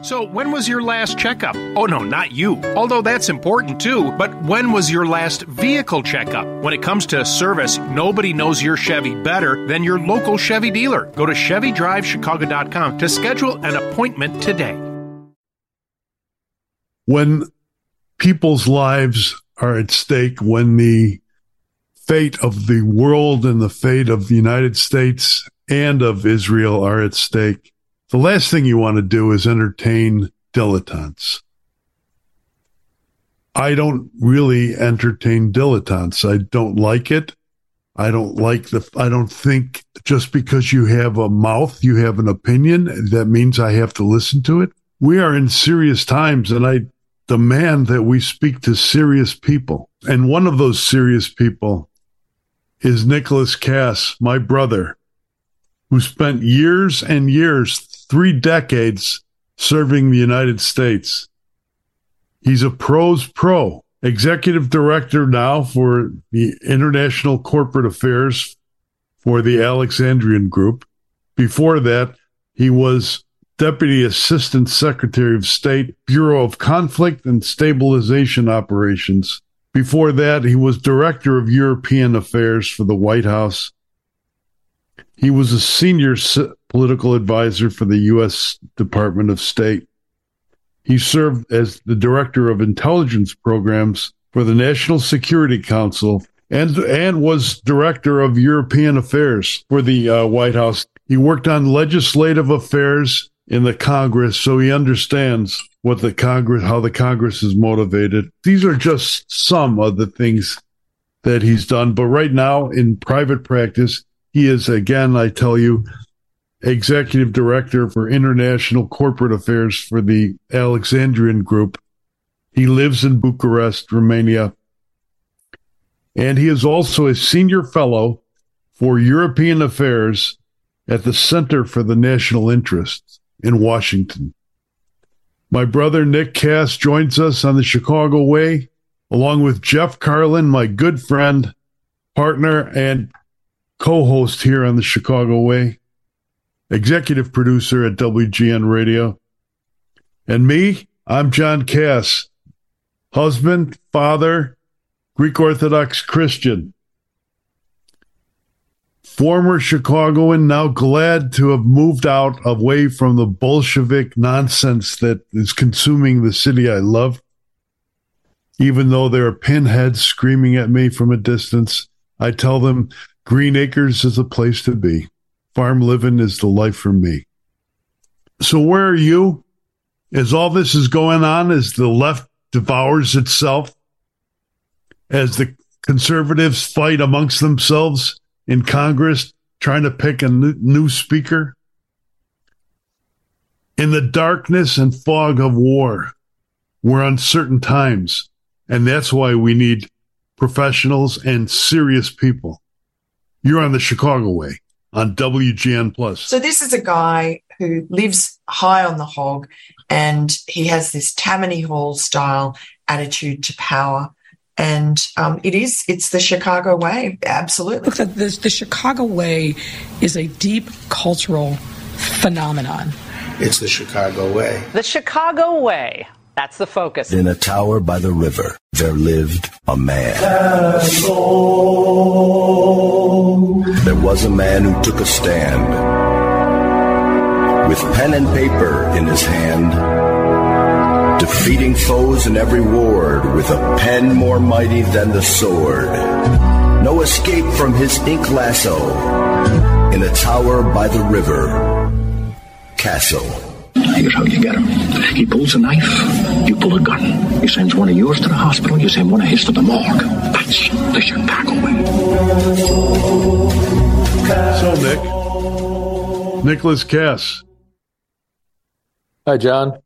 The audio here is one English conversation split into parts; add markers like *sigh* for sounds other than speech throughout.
So, when was your last checkup? Oh, no, not you. Although that's important too, but when was your last vehicle checkup? When it comes to service, nobody knows your Chevy better than your local Chevy dealer. Go to ChevyDriveChicago.com to schedule an appointment today. When people's lives are at stake, when the fate of the world and the fate of the United States and of Israel are at stake, the last thing you want to do is entertain dilettantes. I don't really entertain dilettantes. I don't like it. I don't like the, I don't think just because you have a mouth, you have an opinion, that means I have to listen to it. We are in serious times and I demand that we speak to serious people. And one of those serious people is Nicholas Kass, my brother, who spent years and years three decades serving the United States. He's a pros pro, executive director now for the international corporate affairs for the Alexandrian Group. Before that, he was Deputy Assistant Secretary of State, Bureau of Conflict and Stabilization Operations. Before that, he was Director of European Affairs for the White House he was a senior political advisor for the U.S. Department of State. He served as the director of intelligence programs for the National Security Council and and was director of European affairs for the uh, White House. He worked on legislative affairs in the Congress, so he understands what the Congress, how the Congress is motivated. These are just some of the things that he's done. But right now, in private practice, he is, again, I tell you, executive director for international corporate affairs for the Alexandrian Group. He lives in Bucharest, Romania. And he is also a senior fellow for European affairs at the Center for the National Interest in Washington. My brother Nick Kass joins us on the Chicago Way, along with Jeff Carlin, my good friend, partner, and co host here on the Chicago Way, executive producer at WGN Radio. And me, I'm John Kass, husband, father, Greek Orthodox Christian, former Chicagoan, now glad to have moved out away from the Bolshevik nonsense that is consuming the city I love. Even though there are pinheads screaming at me from a distance, I tell them Green Acres is a place to be. Farm living is the life for me. So where are you? As all this is going on, as the left devours itself, as the conservatives fight amongst themselves in Congress, trying to pick a new speaker, in the darkness and fog of war, we're on uncertain times. And that's why we need professionals and serious people. You're on the Chicago way on WGN Plus. So this is a guy who lives high on the hog and he has this Tammany Hall style attitude to power. And um, it is, it's the Chicago way. Absolutely. Look, the, the, the Chicago way is a deep cultural phenomenon. It's the Chicago way. The Chicago way. That's the focus. In a tower by the river, there lived a man. There was a man who took a stand. With pen and paper in his hand, defeating foes in every ward with a pen more mighty than the sword. No escape from his ink lasso in a tower by the river. Castle. Here's how you get him. He pulls a knife, you pull a gun. He sends one of yours to the hospital, you send one of his to the morgue. That's the Chicago way. So, Nick, Nicholas Kass. Hi, John.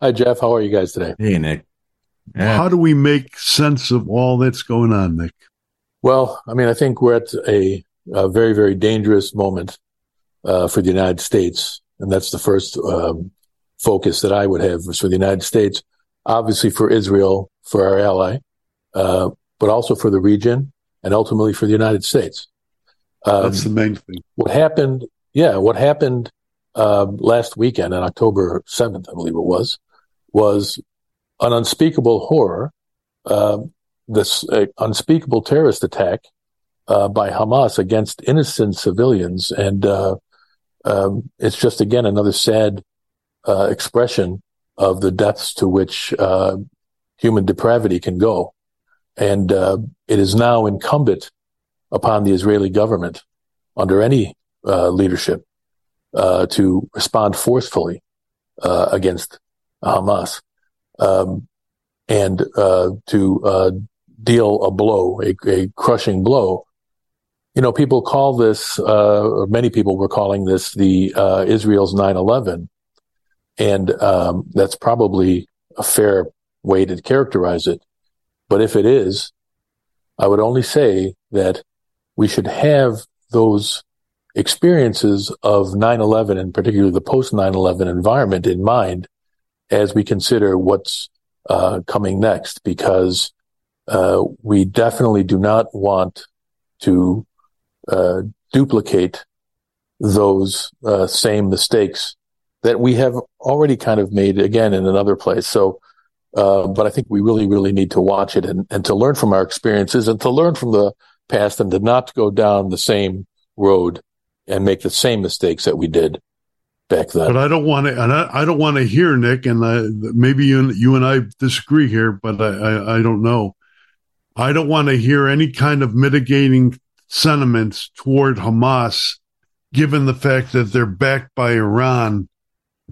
Hi, Jeff. How are you guys today? Hey, Nick. Yeah. How do we make sense of all that's going on, Nick? Well, I mean, I think we're at a, a very, very dangerous moment uh, for the United States and that's the first um, focus that I would have was for the United States, obviously for Israel, for our ally, uh, but also for the region and ultimately for the United States. Um, that's the main thing. What happened? Yeah, what happened um, last weekend on October 7th, I believe it was, was an unspeakable horror, uh, this unspeakable terrorist attack uh, by Hamas against innocent civilians. And uh, um, it's just, again, another sad uh, expression of the depths to which uh, human depravity can go. And it is now incumbent upon the Israeli government under any leadership uh, to respond forcefully uh, against Hamas um, and uh, to uh, deal a blow, a, a, crushing blow. You know, people call this, uh, or many people were calling this the uh, Israel's 9/11, and um, that's probably a fair way to characterize it. But if it is, I would only say that we should have those experiences of 9-11 and particularly the post 9-11 environment in mind as we consider what's uh, coming next because uh, we definitely do not want to uh, duplicate those uh, same mistakes that we have already kind of made again in another place. So, uh, but I think we really, really need to watch it and, and to learn from our experiences and to learn from the past and to not go down the same road and make the same mistakes that we did back then. But I don't want to, and I, I don't want to hear Nick, and I, maybe you you and I disagree here, but I, I, I don't know. I don't want to hear any kind of mitigating sentiments toward Hamas, given the fact that they're backed by Iran,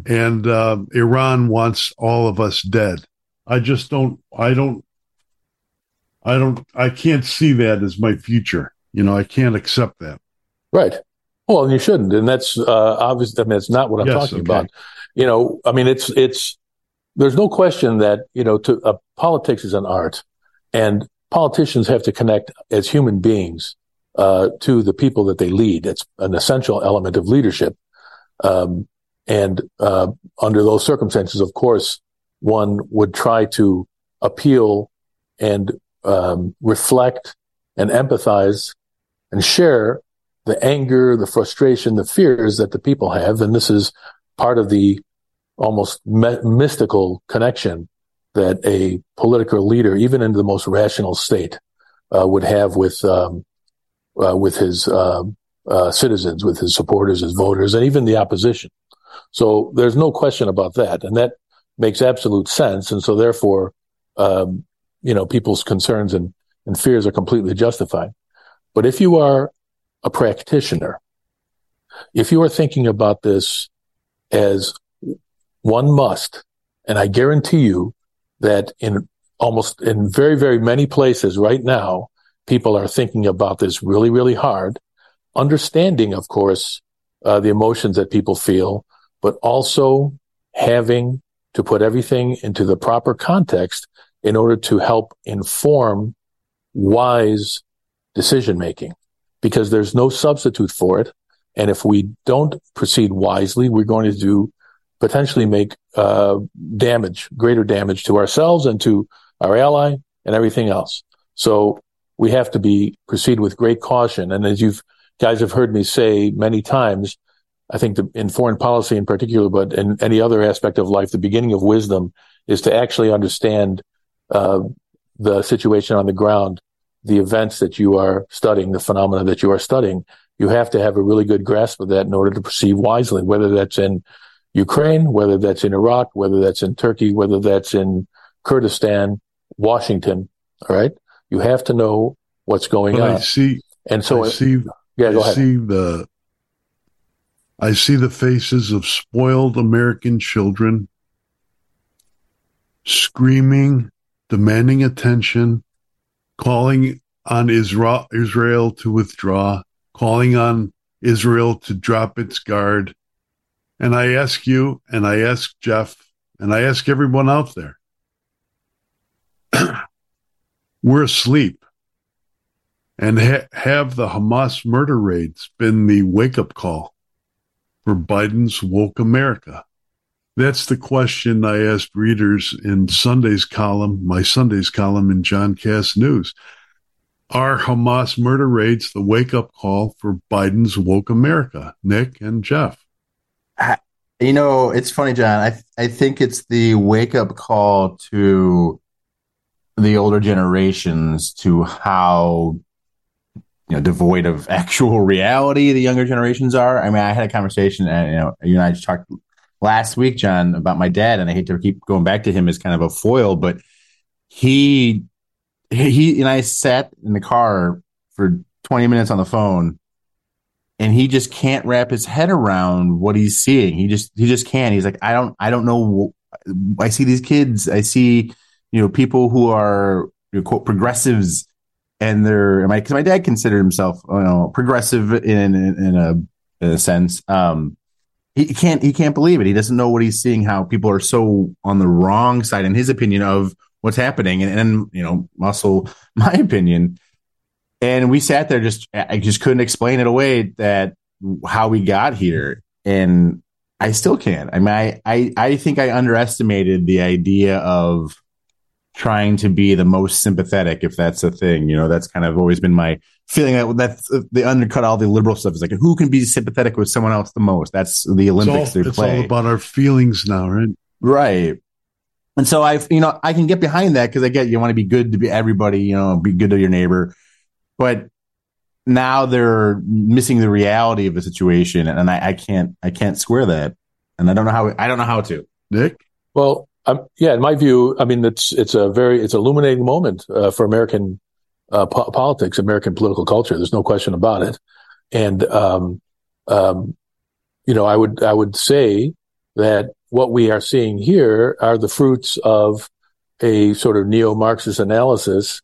and uh, Iran wants all of us dead. I just don't. I don't. I don't. I can't see that as my future. You know, I can't accept that. Right. Well, and you shouldn't, and that's uh, obvious. I mean, it's not what I'm yes, talking okay. about. You know, I mean, it's it's. There's no question that you know, to uh, politics is an art, and politicians have to connect as human beings uh, to the people that they lead. It's an essential element of leadership, um, and uh, under those circumstances, of course, one would try to appeal and um, reflect and empathize and share the anger, the frustration, the fears that the people have. And this is part of the almost me- mystical connection that a political leader, even in the most rational state, uh, would have with um, uh, with his uh, uh citizens, with his supporters, his voters, and even the opposition. So there's no question about that, and that makes absolute sense. And so therefore, um, you know, people's concerns and, and fears are completely justified. But if you are a practitioner, if you are thinking about this as one must, and I guarantee you that in almost in very, very many places right now, people are thinking about this really, really hard, understanding, of course, uh, the emotions that people feel, but also having to put everything into the proper context in order to help inform wise decision making because there's no substitute for it. And if we don't proceed wisely, we're going to do potentially make uh, damage, greater damage to ourselves and to our ally and everything else. So we have to be proceed with great caution. And as you've guys have heard me say many times, I think the, in foreign policy in particular, but in any other aspect of life, the beginning of wisdom is to actually understand uh, the situation on the ground the events that you are studying, the phenomena that you are studying, you have to have a really good grasp of that in order to perceive wisely, whether that's in Ukraine, whether that's in Iraq, whether that's in Turkey, whether that's in Kurdistan, Washington. All right. You have to know what's going on. I see, and so, I see, yeah, go I ahead. see the, I see the faces of spoiled American children screaming, demanding attention, calling on Israel, to withdraw, calling on Israel to drop its guard. And I ask you, and I ask Jeff, and I ask everyone out there, *clears throat* we're asleep. And ha- have the Hamas murder raids been the wake up call for Biden's woke America? That's the question I asked readers in Sunday's column, my Sunday's column in John Kass News. Are Hamas murder raids the wake up call for Biden's woke America? Nick and Jeff. you know, it's funny, John. I I think it's the wake up call to the older generations to how you know devoid of *laughs* actual reality the younger generations are. I mean, I had a conversation, and you know, you and I just talked last week, John, about my dad, and I hate to keep going back to him as kind of a foil, but he he and I sat in the car for 20 minutes on the phone and he just can't wrap his head around what he's seeing. He just he just can't. He's like, I don't I don't know. I see these kids. I see you know people who are you know, quote progressives, and they're my because my dad considered himself you know progressive in in, in a in a sense. Um, he can't he can't believe it. He doesn't know what he's seeing. How people are so on the wrong side, in his opinion, of what's happening, and, and you know, also *laughs* my opinion and we sat there just I just couldn't explain it away that how we got here, and I still can't. I mean, I I, I think I underestimated the idea of trying to be the most sympathetic, if that's a thing. You know, that's kind of always been my feeling that that's uh, they undercut all the liberal stuff. Is like who can be sympathetic with someone else the most? That's the Olympics it's all, they it's play. all about our feelings now, right? Right. And so I, you know, I can get behind that because I get you want to be good to be everybody, you know, be good to your neighbor but now they're missing the reality of the situation, and I, I can't I can't square that, and I don't know how I don't know how to. Nick, well, um, yeah, in my view, I mean it's it's a very it's illuminating moment uh, for American uh, po- politics, American political culture. There's no question about it, and um, um, you know, I would I would say that what we are seeing here are the fruits of a sort of neo-Marxist analysis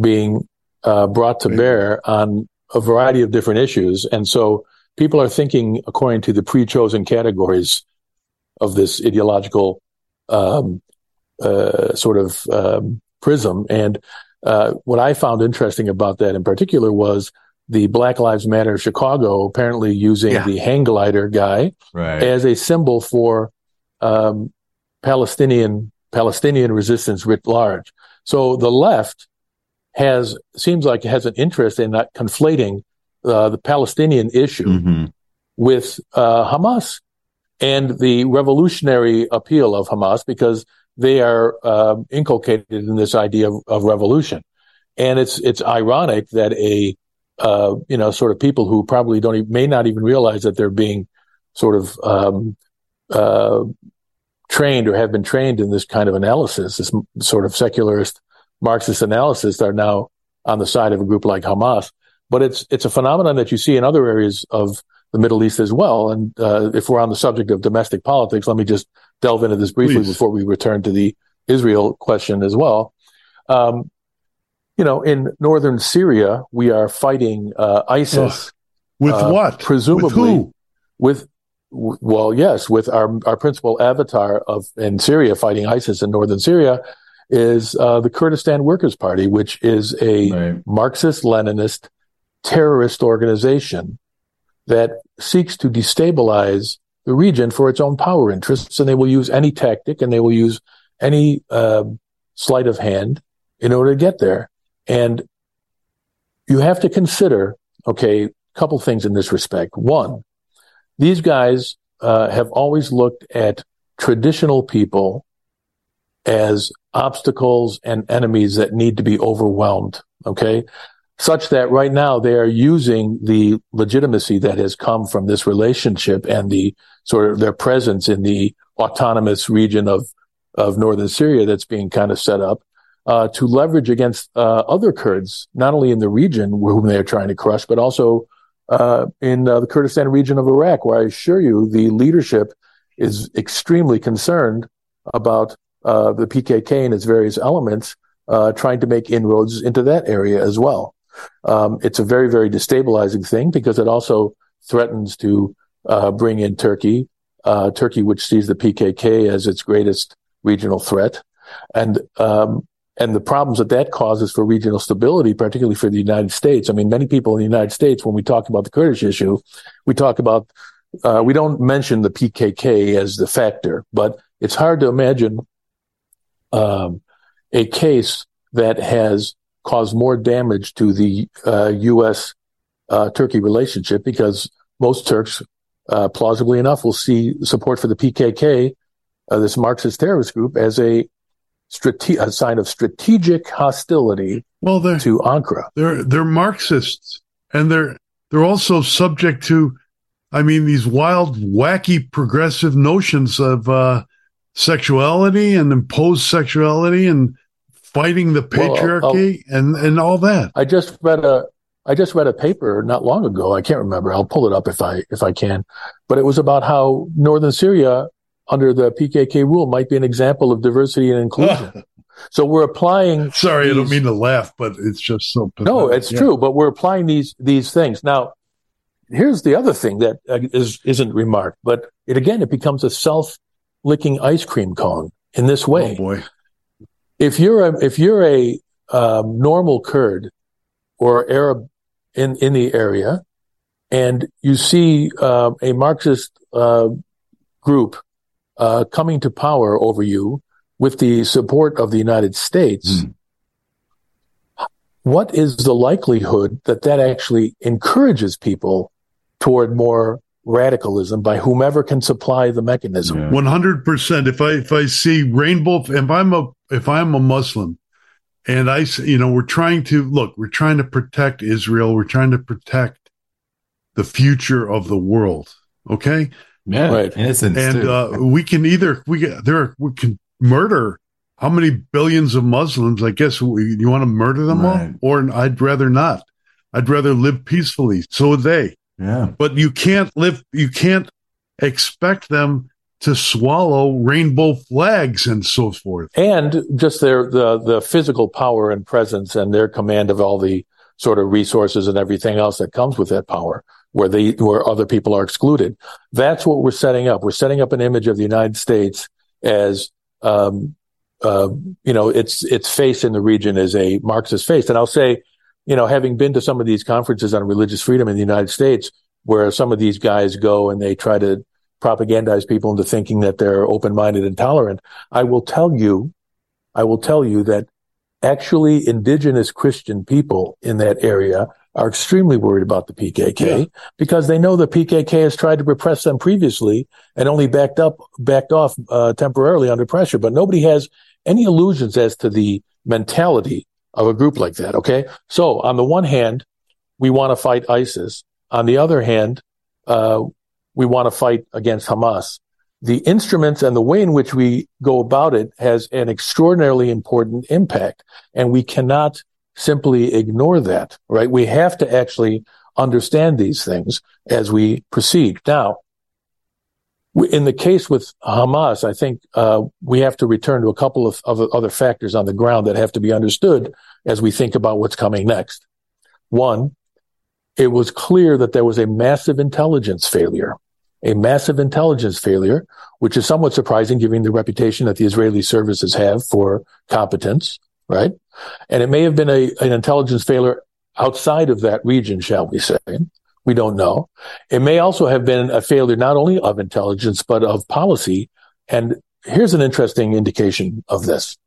being uh, brought to bear on a variety of different issues. And so people are thinking according to the pre-chosen categories of this ideological um, uh, sort of um, prism. And uh, what I found interesting about that in particular was the Black Lives Matter Chicago apparently using yeah. the hang glider guy right. as a symbol for um, Palestinian Palestinian resistance writ large. So the left has seems like has an interest in that conflating uh, the Palestinian issue mm-hmm. with uh, Hamas and the revolutionary appeal of Hamas because they are uh, inculcated in this idea of, of, revolution. And it's it's ironic that a uh, you know sort of people who probably don't even, may not even realize that they're being sort of um, uh, trained or have been trained in this kind of analysis, this sort of secularist Marxist analysis are now on the side of a group like Hamas. But it's it's a phenomenon that you see in other areas of the Middle East as well. And uh, if we're on the subject of domestic politics, let me just delve into this briefly Please. before we return to the Israel question as well. Um, you know, in northern Syria, we are fighting uh, ISIS. with uh, what? Presumably, with, with well, yes, with our our principal avatar of in Syria fighting ISIS in northern Syria, is uh, the Kurdistan Workers Party, which is a right. Marxist Leninist terrorist organization that seeks to destabilize the region for its own power interests. And they will use any tactic and they will use any uh, sleight of hand in order to get there. And you have to consider, okay, a couple things in this respect. One, these guys uh, have always looked at traditional people as obstacles and enemies that need to be overwhelmed. Okay. Such that right now they are using the legitimacy that has come from this relationship and the sort of their presence in the autonomous region of, of northern Syria that's being kind of set up uh, to leverage against uh, other Kurds, not only in the region whom they are trying to crush, but also uh, in uh, the Kurdistan region of Iraq, where I assure you the leadership is extremely concerned about uh, the PKK and its various elements uh, trying to make inroads into that area as well. Um, it's a very, very destabilizing thing because it also threatens to uh, bring in Turkey, uh, Turkey, which sees the PKK as its greatest regional threat, and um, and the problems that that causes for regional stability, particularly for the United States. I mean, many people in the United States, when we talk about the Kurdish issue, we talk about uh, we don't mention the PKK as the factor, but it's hard to imagine um, a case that has caused more damage to the uh, U.S. Uh, Turkey relationship because most Turks uh, plausibly enough, will see support for the PKK, uh, this Marxist terrorist group, as a, strate- a sign of strategic hostility well, they're, to Ankara. They're they're Marxists, and they're they're also subject to, I mean, these wild, wacky, progressive notions of uh, sexuality and imposed sexuality and fighting the patriarchy well, and and all that. I just read a I just read a paper not long ago. I can't remember. I'll pull it up if I if I can. But it was about how northern Syria under the PKK rule might be an example of diversity and inclusion. *laughs* so we're applying. Sorry, these, I don't mean to laugh, but it's just so. Pathetic. No, it's yeah. true. But we're applying these these things now. Here's the other thing that uh, is isn't remarked, but it again it becomes a self licking ice cream cone in this way. Oh boy! If you're a if you're a um, normal Kurd or Arab in in the area, and you see uh, a Marxist uh, group uh, coming to power over you with the support of the United States. Mm. What is the likelihood that that actually encourages people toward more radicalism by whomever can supply the mechanism? One hundred percent. If I if I see rainbow, if I'm a if I'm a Muslim and I, you know, we're trying to look, we're trying to protect Israel. We're trying to protect the future of the world. Okay. Yeah. Right. Innocence and uh, we can either, we get there, we can murder how many billions of Muslims? I guess we, you want to murder them right. all? Or I'd rather not. I'd rather live peacefully. So would they. Yeah. But you can't live, you can't expect them to swallow rainbow flags and so forth. And just their the the physical power and presence and their command of all the sort of resources and everything else that comes with that power, where they where other people are excluded. That's what we're setting up. We're setting up an image of the United States as um, uh, you know, its its face in the region is a Marxist face. And I'll say, you know, having been to some of these conferences on religious freedom in the United States, where some of these guys go and they try to propagandize people into thinking that they're open-minded and tolerant. I will tell you, I will tell you that actually indigenous Christian people in that area are extremely worried about the PKK yeah. because they know the PKK has tried to repress them previously and only backed up, backed off uh, temporarily under pressure. But nobody has any illusions as to the mentality of a group like that. Okay. So on the one hand, we want to fight ISIS. On the other hand, uh, we want to fight against Hamas. The instruments and the way in which we go about it has an extraordinarily important impact. And we cannot simply ignore that, right? We have to actually understand these things as we proceed. Now, in the case with Hamas, I think uh, we have to return to a couple of, of other factors on the ground that have to be understood as we think about what's coming next. One, it was clear that there was a massive intelligence failure a massive intelligence failure, which is somewhat surprising given the reputation that the Israeli services have for competence, right? And it may have been a, an intelligence failure outside of that region, shall we say. We don't know. It may also have been a failure not only of intelligence, but of policy. And here's an interesting indication of this.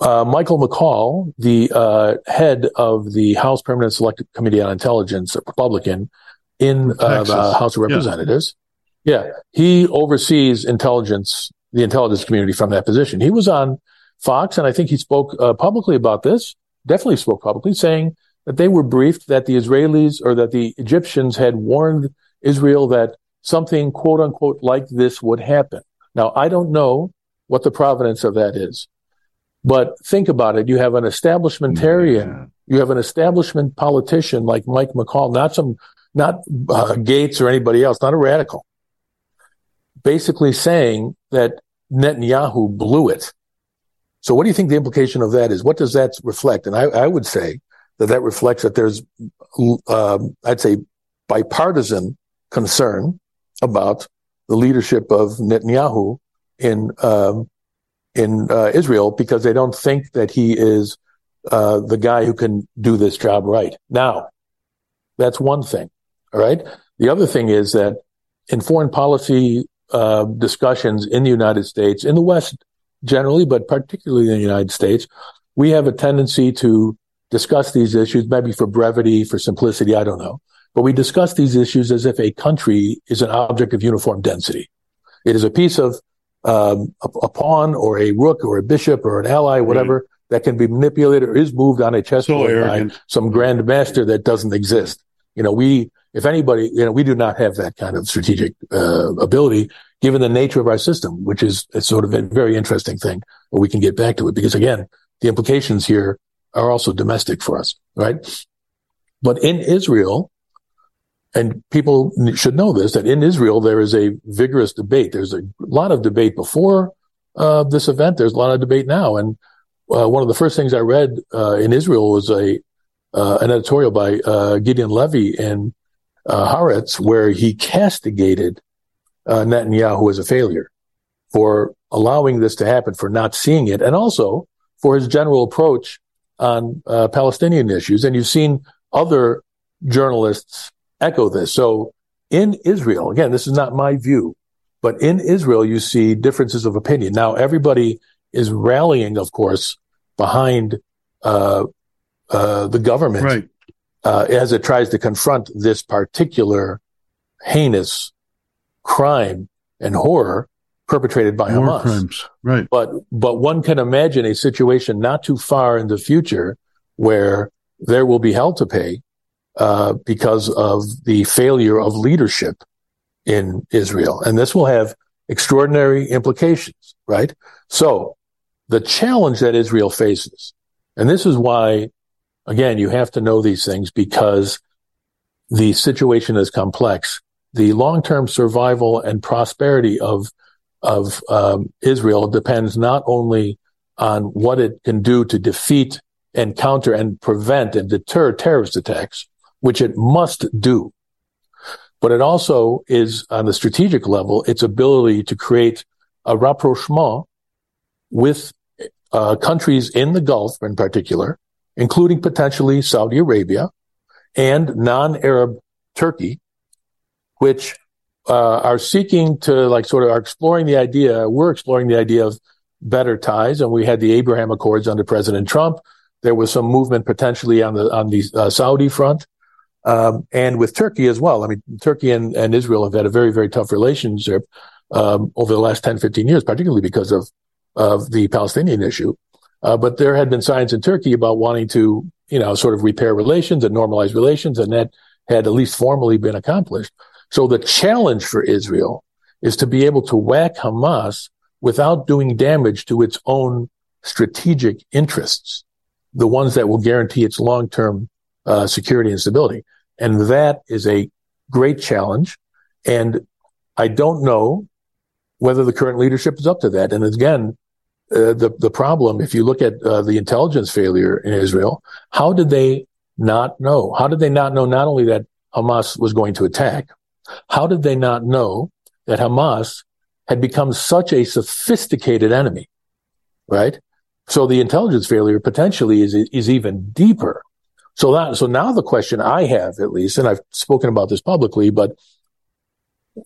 Uh, Michael McCaul, the uh, head of the House Permanent Select Committee on Intelligence, a Republican, in uh, the House of Representatives. Yeah. yeah. He oversees intelligence, the intelligence community from that position. He was on Fox and I think he spoke uh, publicly about this, definitely spoke publicly saying that they were briefed that the Israelis or that the Egyptians had warned Israel that something quote unquote like this would happen. Now, I don't know what the provenance of that is, but think about it. You have an establishmentarian, yeah. you have an establishment politician like Mike McCaul, not some not uh, Gaetz or anybody else, not a radical, basically saying that Netanyahu blew it. So, what do you think the implication of that is? What does that reflect? And I, I would say that that reflects that there's, um, I'd say, bipartisan concern about the leadership of Netanyahu in um, in uh, Israel because they don't think that he is uh, the guy who can do this job right. Now, that's one thing. All right. The other thing is that in foreign policy uh, discussions in the United States, in the West generally, but particularly in the United States, we have a tendency to discuss these issues, maybe for brevity, for simplicity, I don't know. but we discuss these issues as if a country is an object of uniform density. It is a piece of um, a, a, pawn or a rook or a bishop or an ally, whatever, right. that can be manipulated or is moved on a chessboard so by some grand master that doesn't exist. You know, we, if anybody, you know, we do not have that kind of strategic uh, ability given the nature of our system, which is sort of a very interesting thing. But we can get back to it because again, the implications here are also domestic for us, right? But in Israel, and people should know this, that in Israel, there is a vigorous debate. There's a lot of debate before uh, this event. There's a lot of debate now. And uh, one of the first things I read uh, in Israel was a uh, an editorial by uh, Gideon Levy in uh, Haaretz, where he castigated Netanyahu as a failure for allowing this to happen, for not seeing it, and also for his general approach on Palestinian issues. And you've seen other journalists echo this. So in Israel, again, this is not my view, but in Israel, you see differences of opinion. Now, everybody is rallying, of course, behind uh, uh, the government right. uh, as it tries to confront this particular heinous crime and horror perpetrated by War Hamas. Crimes. Right. But but one can imagine a situation not too far in the future where there will be hell to pay uh, because of the failure of leadership in Israel. And this will have extraordinary implications, right? So the challenge that Israel faces, and this is why, again, you have to know these things because the situation is complex. The long-term survival and prosperity of of um, Israel depends not only on what it can do to defeat and counter and prevent and deter terrorist attacks, which it must do. But it also is on the strategic level, its ability to create a rapprochement with uh, countries in the Gulf in particular, including potentially Saudi Arabia and non-Arab Turkey, which uh, are seeking to like sort of are exploring the idea. We're exploring the idea of better ties, and we had the Abraham Accords under President Trump. There was some movement potentially on the on the uh, Saudi front um, and with Turkey as well. I mean, Turkey and, and Israel have had a very, very tough relationship um, over the last 10, 15 years, particularly because of, of the Palestinian issue. Uh, but there had been signs in Turkey about wanting to, you know, sort of repair relations and normalize relations, and that had at least formally been accomplished. So the challenge for Israel is to be able to whack Hamas without doing damage to its own strategic interests, the ones that will guarantee its long-term uh, security and stability. And that is a great challenge. And I don't know whether the current leadership is up to that. And again, uh, the the problem, if you look at uh, the intelligence failure in Israel, how did they not know? How did they not know not only that Hamas was going to attack? How did they not know that Hamas had become such a sophisticated enemy? Right. So the intelligence failure potentially is is even deeper so that, so now the question I have at least, and I've spoken about this publicly, but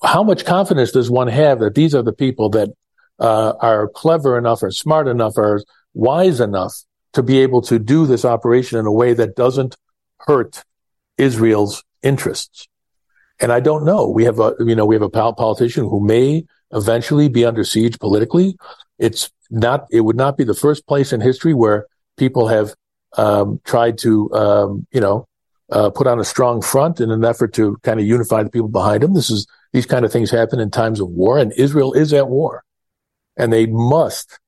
how much confidence does one have that these are the people that uh, are clever enough or smart enough or wise enough to be able to do this operation in a way that doesn't hurt Israel's interests? And I don't know. We have a, you know, we have a politician who may eventually be under siege politically. It's not, it would not be the first place in history where people have um, tried to, um, you know, uh, put on a strong front in an effort to kind of unify the people behind him. This is these kind of things happen in times of war, and Israel is at war, and they must,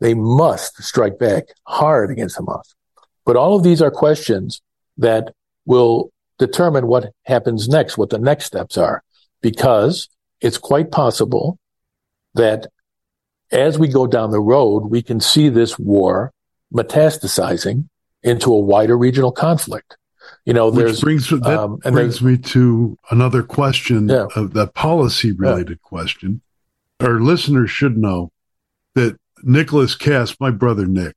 they must strike back hard against Hamas. But all of these are questions that will determine what happens next, what the next steps are, because it's quite possible that as we go down the road, we can see this war metastasizing into a wider regional conflict. You know, Which there's brings that um, brings me to another question, Yeah. of that policy related question. Our listeners should know that Nicholas Kass, my brother Nick,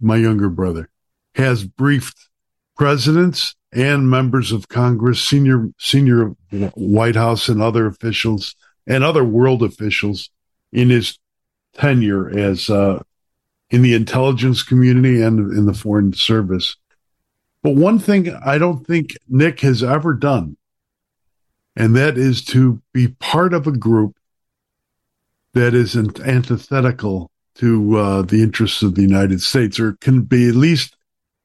my younger brother, has briefed presidents and members of Congress, senior senior White House and other officials and other world officials in his tenure as uh, in the intelligence community and in the foreign service. But one thing I don't think Nick has ever done, and that is to be part of a group that is antithetical to uh, the interests of the United States, or can be at least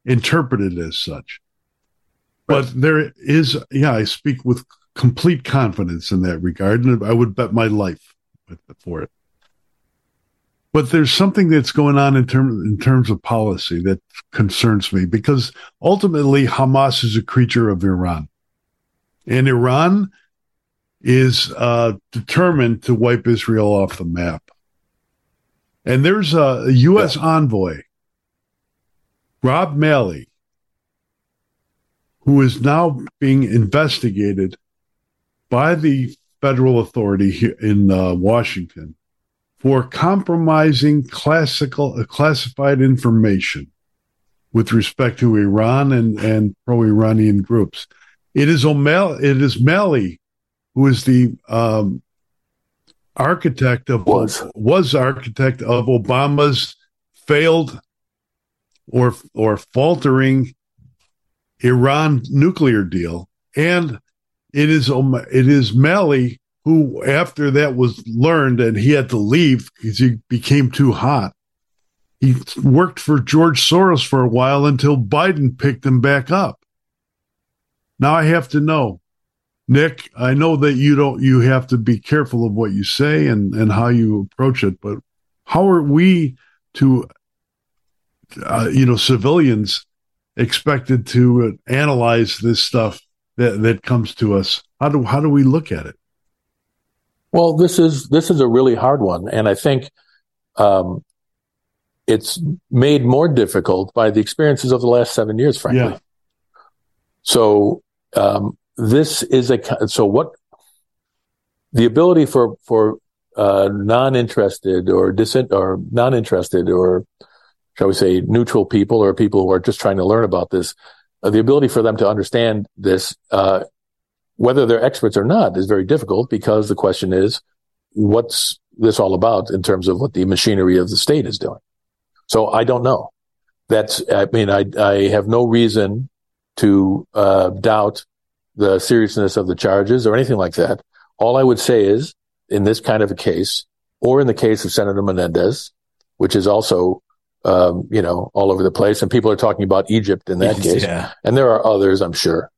interpreted as such. Right. But there is, yeah, I speak with complete confidence in that regard, and I would bet my life for it. But there's something that's going on in terms in terms of policy that concerns me because ultimately Hamas is a creature of Iran, and Iran is uh, determined to wipe Israel off the map. And there's a, a U.S. Yeah. envoy, Rob Malley, who is now being investigated by the federal authority here in uh, Washington for compromising classical uh, classified information with respect to Iran and, and pro-Iranian groups. It is O'Malley, it is Malley who is the um, architect of was was architect of Obama's failed or or faltering Iran nuclear deal, and it is um, it is Malley who, after that was learned and he had to leave because he became too hot. He worked for George Soros for a while until Biden picked him back up. Now I have to know, Nick. I know that you don't. You have to be careful of what you say and and how you approach it. But how are we to, uh, you know, civilians expected to analyze this stuff that that comes to us? How do how do we look at it? Well, this is this is a really hard one, and I think um, it's made more difficult by the experiences of the last seven years, frankly. Yeah. So um, this is a so what the ability for for uh, non-interested or dis or non-interested or shall we say neutral people or people who are just trying to learn about this, uh, the ability for them to understand this uh, whether they're experts or not is very difficult because the question is, what's this all about in terms of what the machinery of the state is doing? So I don't know. That's, I mean, I, I have no reason to uh, doubt the seriousness of the charges or anything like that. All I would say is, in this kind of a case, or in the case of Senator Menendez, which is also, um, you know, all over the place, and people are talking about Egypt in that *laughs* case, yeah. and there are others, I'm sure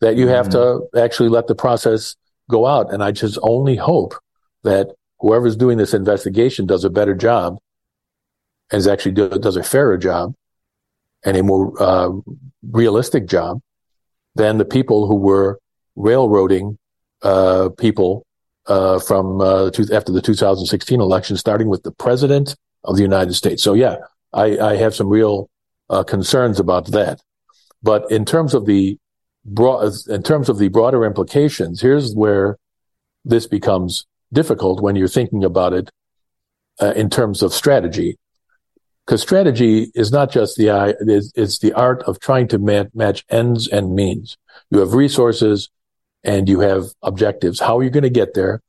that you have mm-hmm. to actually let the process go out. And I just only hope that whoever's doing this investigation does a better job and is actually do, does a fairer job and a more uh, realistic job than the people who were railroading uh, people uh, from uh, after the 2016 election, starting with the president of the United States. So yeah, I, I have some real uh, concerns about that. But in terms of the broad, in terms of the broader implications, here's where this becomes difficult when you're thinking about it uh, in terms of strategy. Because strategy is not just the it's, it's the art of trying to ma- match ends and means. You have resources and you have objectives. How are you going to get there?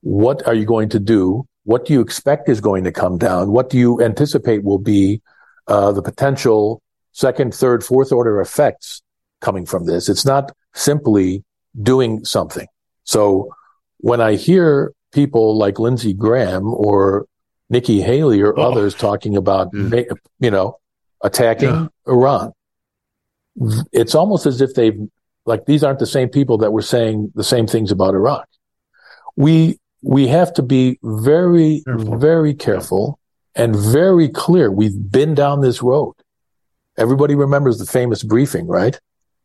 What are you going to do? What do you expect is going to come down? What do you anticipate will be uh, the potential second, third, fourth order effects coming from this. It's not simply doing something. So when I hear people like Lindsey Graham or Nikki Haley or oh. others talking about, mm. you know, attacking yeah. Iran, it's almost as if they've, like, these aren't the same people that were saying the same things about Iraq. We, we have to be very, careful. very careful and very clear. We've been down this road. Everybody remembers the famous briefing, right?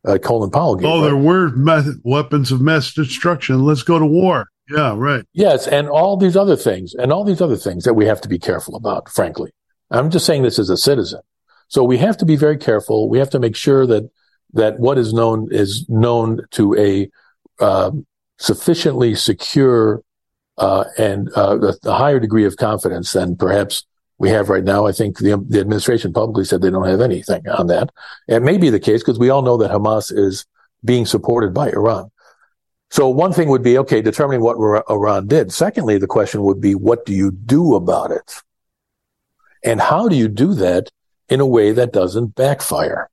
uh, Colin Powell gave. Oh, right? there were method, weapons of mass destruction. Let's go to war. Yeah, right. Yes, and all these other things, and all these other things that we have to be careful about. Frankly, I'm just saying this as a citizen. So we have to be very careful. We have to make sure that that what is known is known to a uh, sufficiently secure uh, and uh, a higher degree of confidence than perhaps we have right now. I think the, the administration publicly said they don't have anything on that. It may be the case because we all know that Hamas is being supported by Iran. So one thing would be, okay, determining what Iran did. Secondly, the question would be, what do you do about it? And how do you do that in a way that doesn't backfire?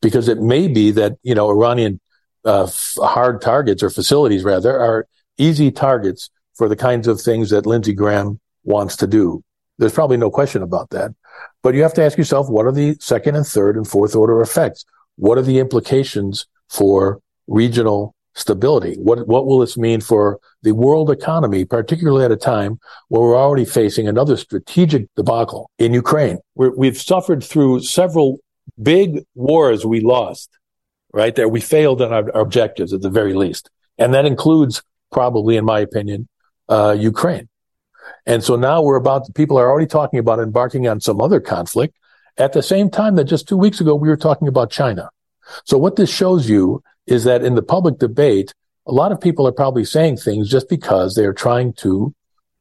because it may be that you know Iranian uh, hard targets or facilities rather are easy targets for the kinds of things that Lindsey Graham wants to do. There's probably no question about that. But you have to ask yourself, what are the second and third and fourth order effects? What are the implications for regional stability? What, what will this mean for the world economy, particularly at a time where we're already facing another strategic debacle in Ukraine? we have suffered through several big wars we lost, right? That we failed in our, our objectives at the very least. And that includes probably, in my opinion, uh, Ukraine. And so now we're about, people are already talking about embarking on some other conflict at the same time that just two weeks ago we were talking about China. So what this shows you is that in the public debate, a lot of people are probably saying things just because they are trying to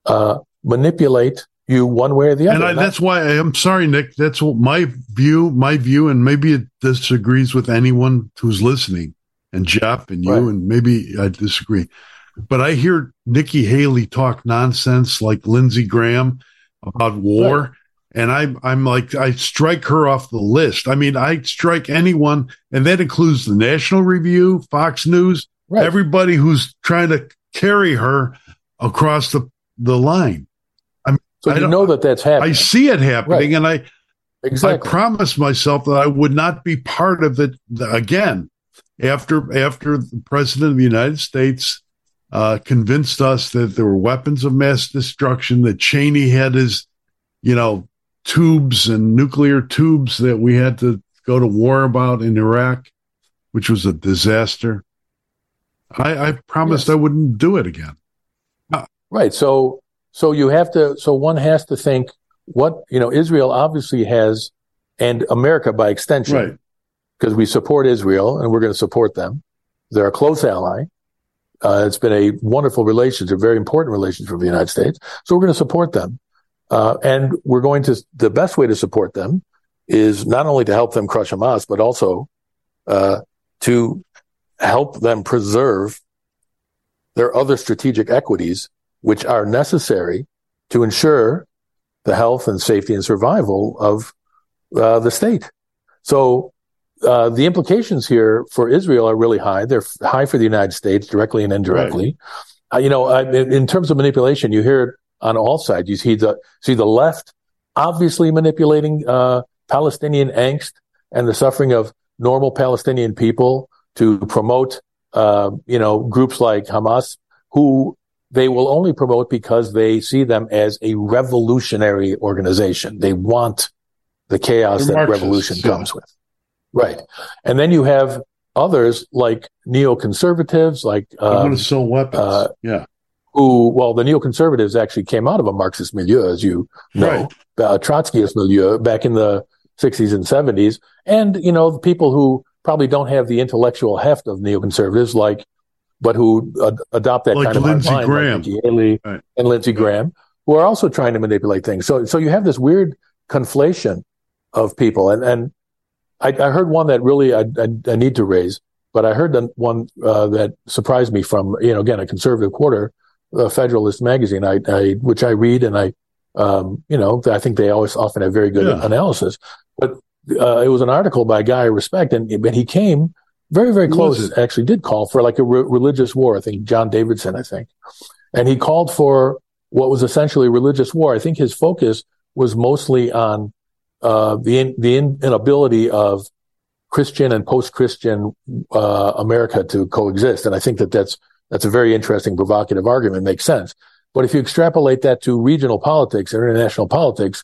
uh, manipulate you one way or the other. And, I, that's why I'm sorry, Nick. That's what my view, my view, and maybe it disagrees with anyone who's listening, and Jeff and you, right. and maybe I disagree. But I hear Nikki Haley talk nonsense like Lindsey Graham about war. Right. And I'm, I'm like, I strike her off the list. I mean, I strike anyone, and that includes the National Review, Fox News, right. everybody who's trying to carry her across the, the line. I mean, so I you know that that's happening. I see it happening, right. and I, exactly. I promised myself that I would not be part of it again after after the president of the United States uh, convinced us that there were weapons of mass destruction, that Cheney had his, you know, tubes and nuclear tubes that we had to go to war about in Iraq, which was a disaster. I, I promised yes. I wouldn't do it again. Uh, right. So, so you have to, so one has to think what, you know, Israel obviously has, and America by extension, right. because we support Israel and we're going to support them. They're a close ally. Uh, it's been a wonderful relationship, very important relationship for the United States. So we're going to support them. Uh, and we're going to, the best way to support them is not only to help them crush Hamas, but also, uh, to help them preserve their other strategic equities, which are necessary to ensure the health and safety and survival of uh, the state. So uh, the implications here for Israel are really high. They're high for the United States, directly and indirectly. Right. Uh, you know, uh, in, in, terms of manipulation, you hear it on all sides. You see the see the left obviously manipulating uh, Palestinian angst and the suffering of normal Palestinian people to promote, uh, you know, groups like Hamas, who they will only promote because they see them as a revolutionary organization. They want the chaos that revolution yeah. comes with. Right. And then you have others like neoconservatives, like um, I want to sell weapons. Uh, yeah. Who, well, the neoconservatives actually came out of a Marxist milieu, as you know, right. uh, Trotskyist milieu back in the 60s and 70s. And, you know, the people who probably don't have the intellectual heft of neoconservatives, like, but who ad- adopt that like kind Lindsey of Graham. like Haley right. and Lindsey Graham, who are also trying to manipulate things. So, so you have this weird conflation of people. And, and I, I heard one that really I, I, I, need to raise, but I heard the one uh, that surprised me from you know again a conservative quarter, a Federalist magazine, I, I which I read and I um, you know I think they always often have very good yeah. analysis, but uh, it was an article by a guy I respect, and but he came very very close. Actually, did call for like a re- religious war. I think John Davidson, I think, and he called for what was essentially religious war. I think his focus was mostly on uh, the in, the inability of Christian and post-Christian uh, America to coexist, and I think that that's that's a very interesting, provocative argument. Makes sense. But if you extrapolate that to regional politics or international politics,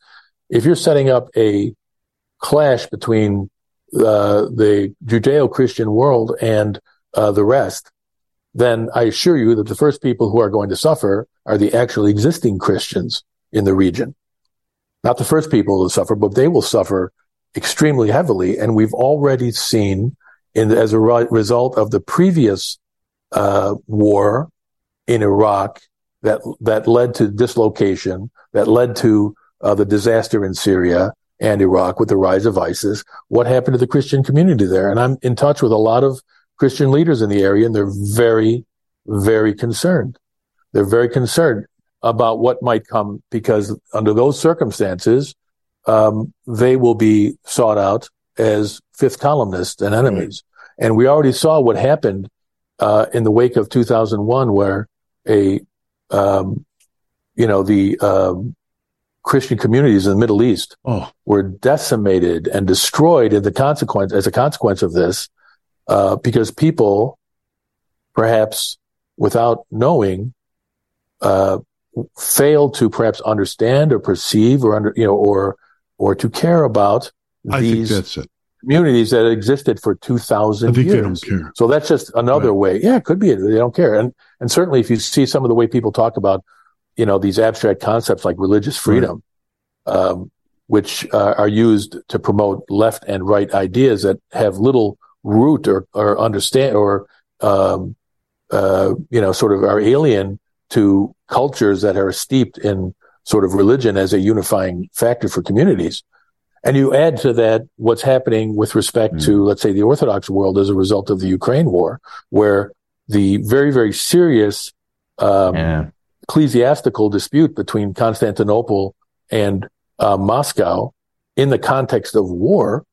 if you're setting up a clash between uh, the Judeo-Christian world and uh, the rest, then I assure you that the first people who are going to suffer are the actually existing Christians in the region not the first people to suffer, but they will suffer extremely heavily. And we've already seen in, as a re- result of the previous uh, war in Iraq that that led to dislocation, that led to uh, the disaster in Syria and Iraq with the rise of ISIS. What happened to the Christian community there? And I'm in touch with a lot of Christian leaders in the area, and they're very, very concerned. They're very concerned about what might come because under those circumstances, um, they will be sought out as fifth columnists and enemies. Right. And we already saw what happened uh, in the wake of 2001, where a um, you know the um, Christian communities in the Middle East oh. were decimated and destroyed in the consequence as a consequence of this, uh, because people, perhaps without knowing, uh, failed to perhaps understand or perceive or under you know or or to care about I these communities that existed for two thousand years. So that's just another right. way. Yeah, it could be they don't care. And and certainly if you see some of the way people talk about, you know, these abstract concepts like religious freedom, right. um, which uh, are used to promote left and right ideas that have little root or or understand or um, uh, you know sort of are alien to cultures that are steeped in sort of religion as a unifying factor for communities. And you add to that what's happening with respect mm. to, let's say, the Orthodox world as a result of the Ukraine war, where the very, very serious um, yeah. ecclesiastical dispute between Constantinople and uh, Moscow in the context of war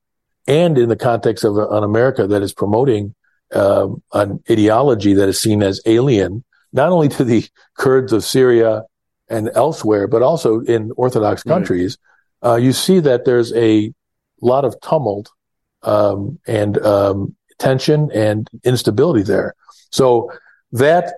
and in the context of an America that is promoting uh, an ideology that is seen as alien, not only to the Kurds of Syria and elsewhere, but also in Orthodox countries, right. uh, you see that there's a lot of tumult um, and um, tension and instability there. So that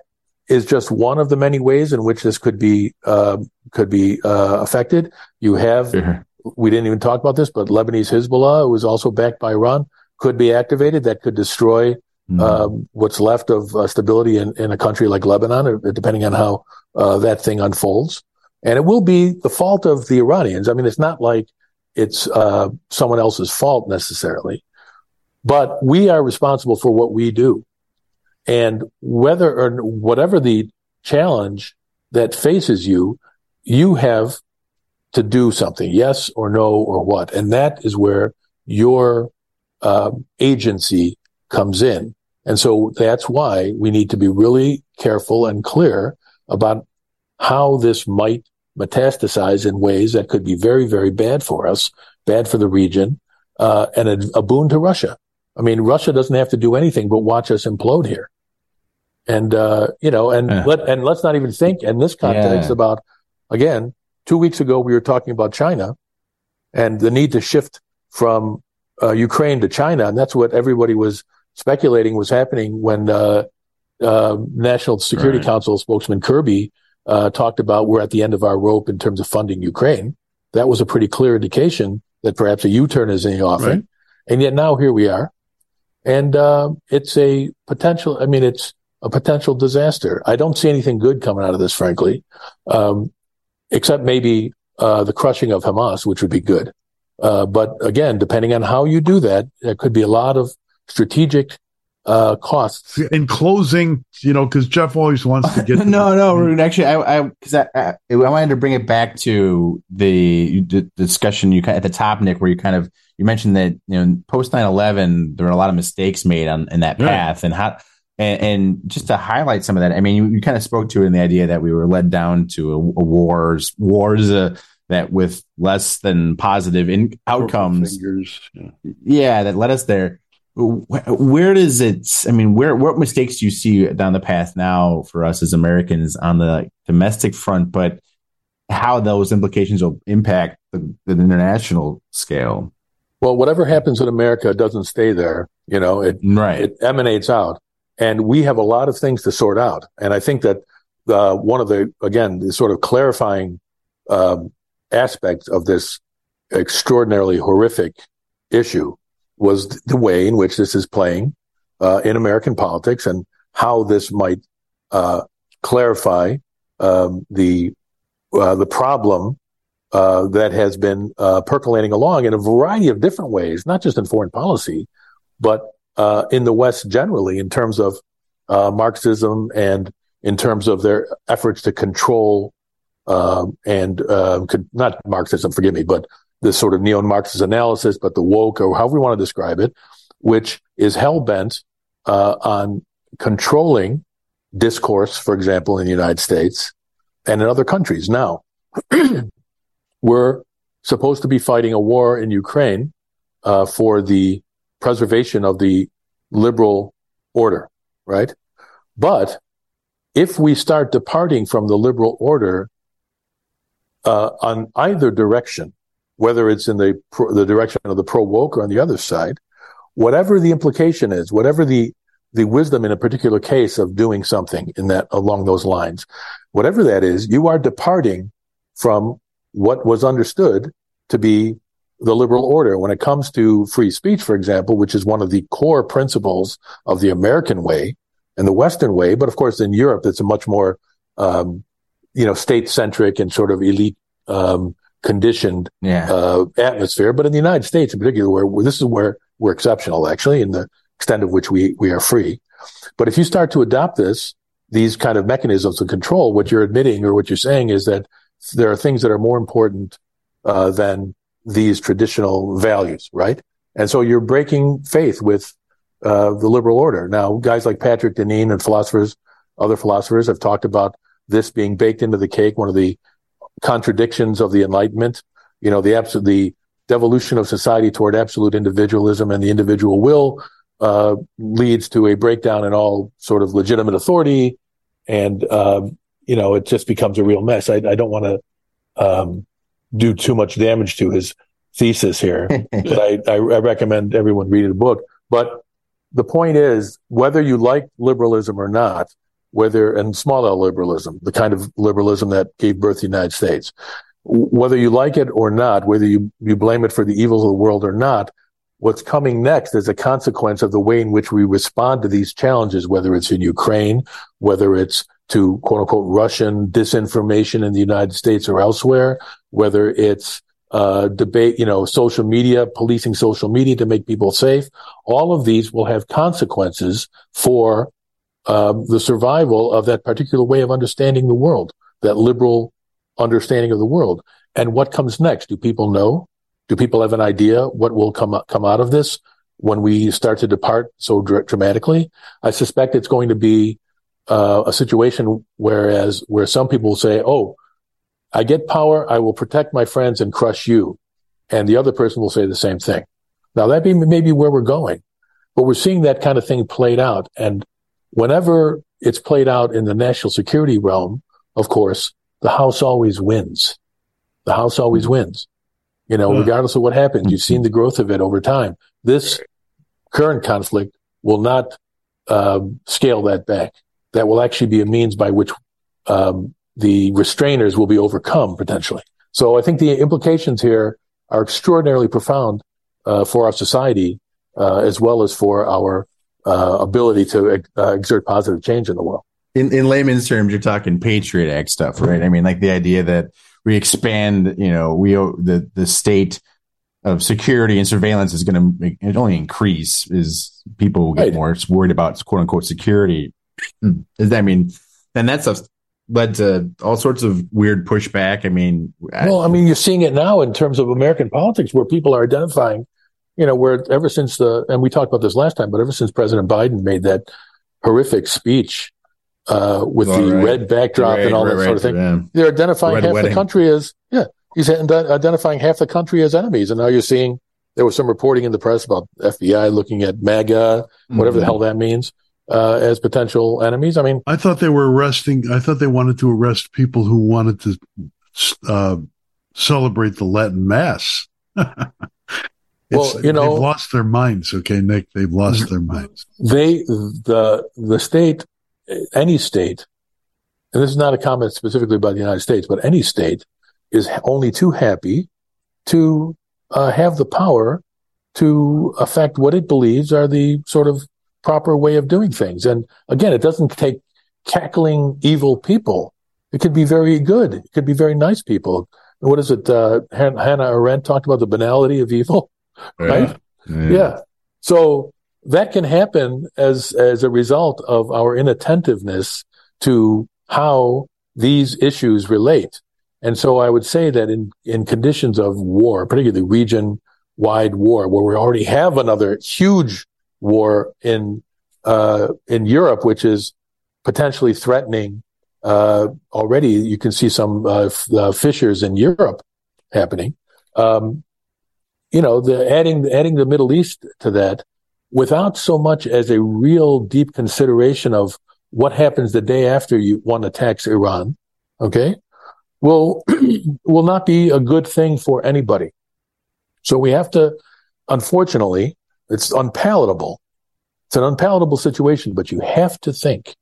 is just one of the many ways in which this could be uh, could be uh, affected. You have mm-hmm. we didn't even talk about this, but Lebanese Hezbollah was also backed by Iran could be activated. That could destroy mm-hmm. um, what's left of uh, stability in, in a country like Lebanon, depending on how uh, that thing unfolds. And it will be the fault of the Iranians. I mean, it's not like it's uh, someone else's fault necessarily, but we are responsible for what we do. And whether or whatever the challenge that faces you, you have to do something, yes or no or what. And that is where your uh, agency comes in. And so that's why we need to be really careful and clear about how this might metastasize in ways that could be very, very bad for us, bad for the region, uh, and a, a, boon to Russia. I mean, Russia doesn't have to do anything but watch us implode here. And, uh, you know, and yeah. let, and let's not even think in this context yeah. about, again, two weeks ago, we were talking about China and the need to shift from uh, Ukraine to China. And that's what everybody was speculating was happening when, uh, uh, National Security right. Council spokesman Kirby uh, talked about we're at the end of our rope in terms of funding Ukraine. That was a pretty clear indication that perhaps a U-turn is in the offing. Right. And yet now here we are. And uh, it's a potential, I mean, it's a potential disaster. I don't see anything good coming out of this, frankly, um, except maybe uh, the crushing of Hamas, which would be good. Uh, but again, depending on how you do that, there could be a lot of strategic uh, costs. In closing, you know, because Jeff always wants to get. *laughs* No, no, actually, I, I, because I, I, I, wanted to bring it back to the, the discussion you at the top, Nick, where you kind of you mentioned that you know post 9-11, there were a lot of mistakes made on in that path, and how. And, and, just to highlight some of that, I mean, you, you, kind of spoke to it in the idea that we were led down to a, a wars, wars uh, that with less than positive in outcomes. Yeah. yeah, that led us there where does it i mean where what mistakes do you see down the path now for us as americans on the domestic front but how those implications will impact the, the international scale? Well whatever happens in america doesn't stay there you know it right. it emanates out. And we have a lot of things to sort out. And i think that uh, one of the again the sort of clarifying um, aspects of this extraordinarily horrific issue was the way in which this is playing uh, in American politics and how this might uh, clarify um, the uh, the problem uh, that has been uh, percolating along in a variety of different ways, not just in foreign policy, but uh, in the West generally, in terms of Marxism and in terms of their efforts to control um, and not Marxism, forgive me, but this sort of neo-Marxist analysis, but the woke or however we want to describe it, which is hell bent uh, on controlling discourse, for example, in the United States and in other countries. Now, *clears throat* we're supposed to be fighting a war in Ukraine uh, for the preservation of the liberal order, right? But if we start departing from the liberal order uh, on either direction, whether it's in the pro, the direction of the pro woke or on the other side, whatever the implication is, whatever the the wisdom in a particular case of doing something in that along those lines, whatever that is, you are departing from what was understood to be the liberal order. When it comes to free speech, for example, which is one of the core principles of the American way and the Western way, but of course in Europe, it's a much more, um, you know, state centric and sort of elite, um, conditioned Yeah. uh, atmosphere. But in the United States, in particular, where, where this is where we're exceptional, actually, in the extent of which we we are free. But if you start to adopt this, these kind of mechanisms of control, what you're admitting or what you're saying is that there are things that are more important uh, than these traditional values, right? And so you're breaking faith with uh, the liberal order. Now, guys like Patrick Deneen and philosophers, other philosophers have talked about this being baked into the cake, one of the contradictions of the Enlightenment. You know, the absolute, the devolution of society toward absolute individualism and the individual will uh, leads to a breakdown in all sort of legitimate authority, and um, you know, it just becomes a real mess. I, I don't want to um, do too much damage to his thesis here, *laughs* but I, I, I recommend everyone read the book. But the point is, whether you like liberalism or not, whether and small L liberalism, the kind of liberalism that gave birth to the United States, whether you like it or not, whether you, you blame it for the evils of the world or not, what's coming next is a consequence of the way in which we respond to these challenges, whether it's in Ukraine, whether it's to quote unquote Russian disinformation in the United States or elsewhere, whether it's uh, debate, you know, social media, policing social media to make people safe. All of these will have consequences for um, the survival of that particular way of understanding the world, that liberal understanding of the world. And what comes next? Do people know? Do people have an idea what will come come out of this when we start to depart so dr- dramatically? I suspect it's going to be uh, a situation whereas where some people will say, "Oh, I get power, I will protect my friends and crush you," and the other person will say the same thing. Now that may be maybe where we're going, but we're seeing that kind of thing played out, and whenever it's played out in the national security realm, of course, the House always wins. The House always wins. You know, Yeah. regardless of what happens, you've seen the growth of it over time. This current conflict will not um, scale that back. That will actually be a means by which um, the restrainers will be overcome potentially. So I think the implications here are extraordinarily profound uh, for our society uh, as well as for our uh, ability to uh, exert positive change in the world. in, in layman's terms, you're talking Patriot Act stuff, right? I mean, like the idea that we expand, you know, we the the state of security and surveillance is going to it only increase as people will get Right. more worried about quote unquote security. Is I mean, And that stuff led to all sorts of weird pushback. I mean, Well, I mean, you're seeing it now in terms of American politics, where people are identifying, you know, where ever since the and we talked about this last time, but ever since President Biden made that horrific speech uh, with All the right. red backdrop Right, and all right, that sort of thing, yeah. they're identifying Red half wedding. the country as yeah, he's identifying half the country as enemies, and now you're seeing there was some reporting in the press about FBI looking at MAGA, whatever the Mhm. hell that means, uh, as potential enemies. I mean, I thought they were arresting. I thought they wanted to arrest people who wanted to uh, celebrate the Latin Mass. *laughs* It's- Well, you know- they've lost their minds. Okay, Nick, they've lost their minds. they the the state any state and this is not a comment specifically about the united states but any state is only too happy to uh, have the power to affect what it believes are the sort of proper way of doing things. And again it doesn't take cackling evil people. It could be very good. It could be very nice people. What is it uh, hannah arendt talked about the banality of evil right yeah. So that can happen as as a result of our inattentiveness to how these issues relate. And so I would say that in in conditions of war, particularly region wide war, where we already have another huge war in uh, in Europe, which is potentially threatening. Uh, already, you can see some uh, f- uh, fissures in Europe happening. Um, you know, the adding adding the Middle East to that without so much as a real deep consideration of what happens the day after you one attacks Iran, okay, will *clears throat* will not be a good thing for anybody. So we have to, unfortunately, it's unpalatable. It's an unpalatable situation, but you have to think.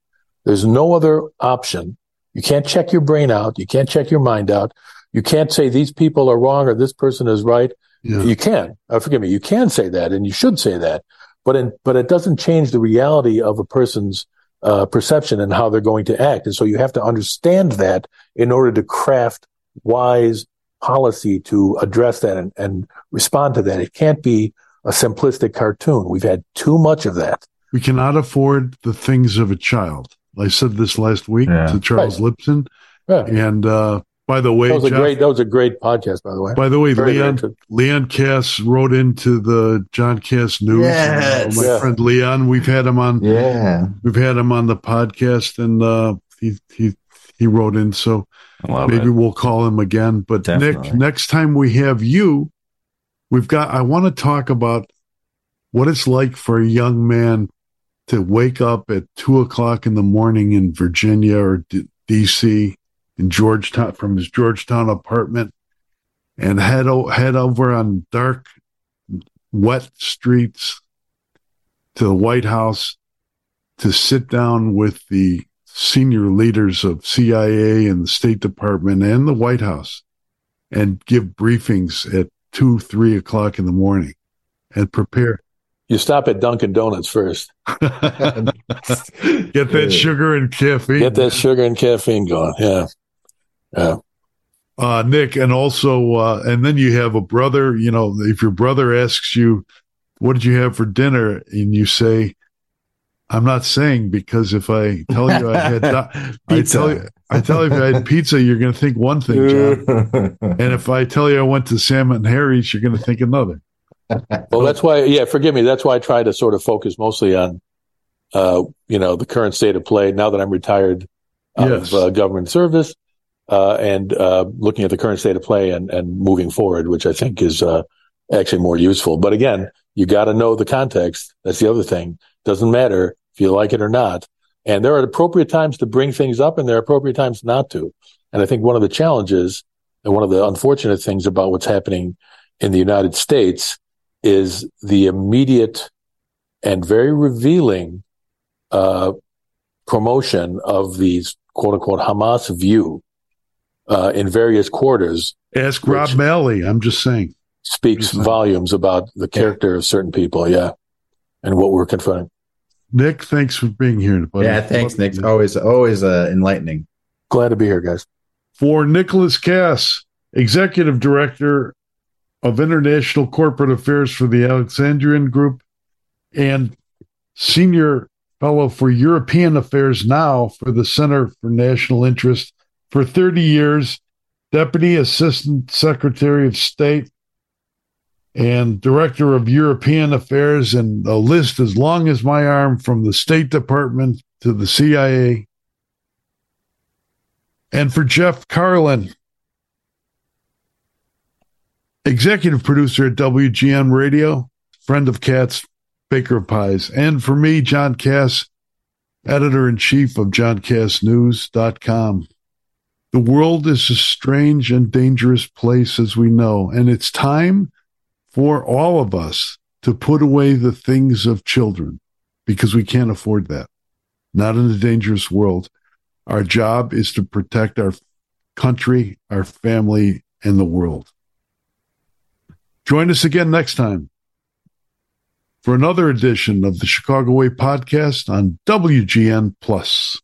There's no other option. You can't check your brain out. You can't check your mind out. You can't say these people are wrong or this person is right. Yeah. You can. Uh, forgive me. You can say that, and you should say that, but in, but it doesn't change the reality of a person's uh, perception and how they're going to act. And so you have to understand that in order to craft wise policy to address that and, and respond to that. It can't be a simplistic cartoon. We've had too much of that. We cannot afford the things of a child. I said this last week yeah. to Charles right. Lipson. Yeah. And uh, by the way, that was Jeff, a great that was a great podcast. By the way, by the way, very, Leon very Leon Kass wrote into the John Kass News. Yes. Uh, my yeah. friend Leon, we've had him on. Yeah, we've had him on the podcast, and uh, he he he wrote in. So maybe it. we'll call him again. But Definitely. Nick, next time we have you, we've got. I want to talk about what it's like for a young man to wake up at two o'clock in the morning in Virginia or D- DC in Georgetown from his Georgetown apartment and head o- head over on dark, wet streets to the White House to sit down with the senior leaders of CIA and the State Department and the White House and give briefings at two, three o'clock in the morning and prepare. You stop at Dunkin' Donuts first. *laughs* *laughs* Get that sugar and caffeine. Get that sugar and caffeine going. Yeah. Yeah. Uh, Nick, and also, uh, and then you have a brother, you know, if your brother asks you, what did you have for dinner? And you say, I'm not saying because if I tell you I had, *laughs* I tell you, I tell you if I had pizza, you're going to think one thing, John. *laughs* and if I tell you I went to Sam and Harry's, you're going to think another. Well, that's why, yeah, forgive me. That's why I try to sort of focus mostly on, uh, you know, the current state of play now that I'm retired out yes. of uh, government service uh, and uh, looking at the current state of play and, and moving forward, which I think is uh, actually more useful. But again, you got to know the context. That's the other thing. Doesn't matter if you like it or not. And there are appropriate times to bring things up, and there are appropriate times not to. And I think one of the challenges and one of the unfortunate things about what's happening in the United States is the immediate and very revealing uh, promotion of these quote unquote Hamas view uh, in various quarters. Ask Rob Malley. I'm just saying. Speaks just volumes about the character yeah. of certain people. Yeah. And what we're confronting. Nick, thanks for being here. Buddy. Yeah, thanks, Nick. Always, always uh, enlightening. Glad to be here, guys. For Nicholas Kass, Executive Director of International Corporate Affairs for the Alexandrian Group and Senior Fellow for European Affairs now for the Center for National Interest for 30 years, Deputy Assistant Secretary of State and Director of European Affairs, and a list as long as my arm from the State Department to the CIA. And for Jeff Carlin, executive producer at WGN Radio, friend of Kass, Baker of Pies. And for me, John Kass, editor in chief of JohnKassNews.com. The world is a strange and dangerous place, as we know, and it's time for all of us to put away the things of children because we can't afford that. Not in a dangerous world. Our job is to protect our country, our family, and the world. Join us again next time for another edition of the Chicago Way podcast on WGN Plus.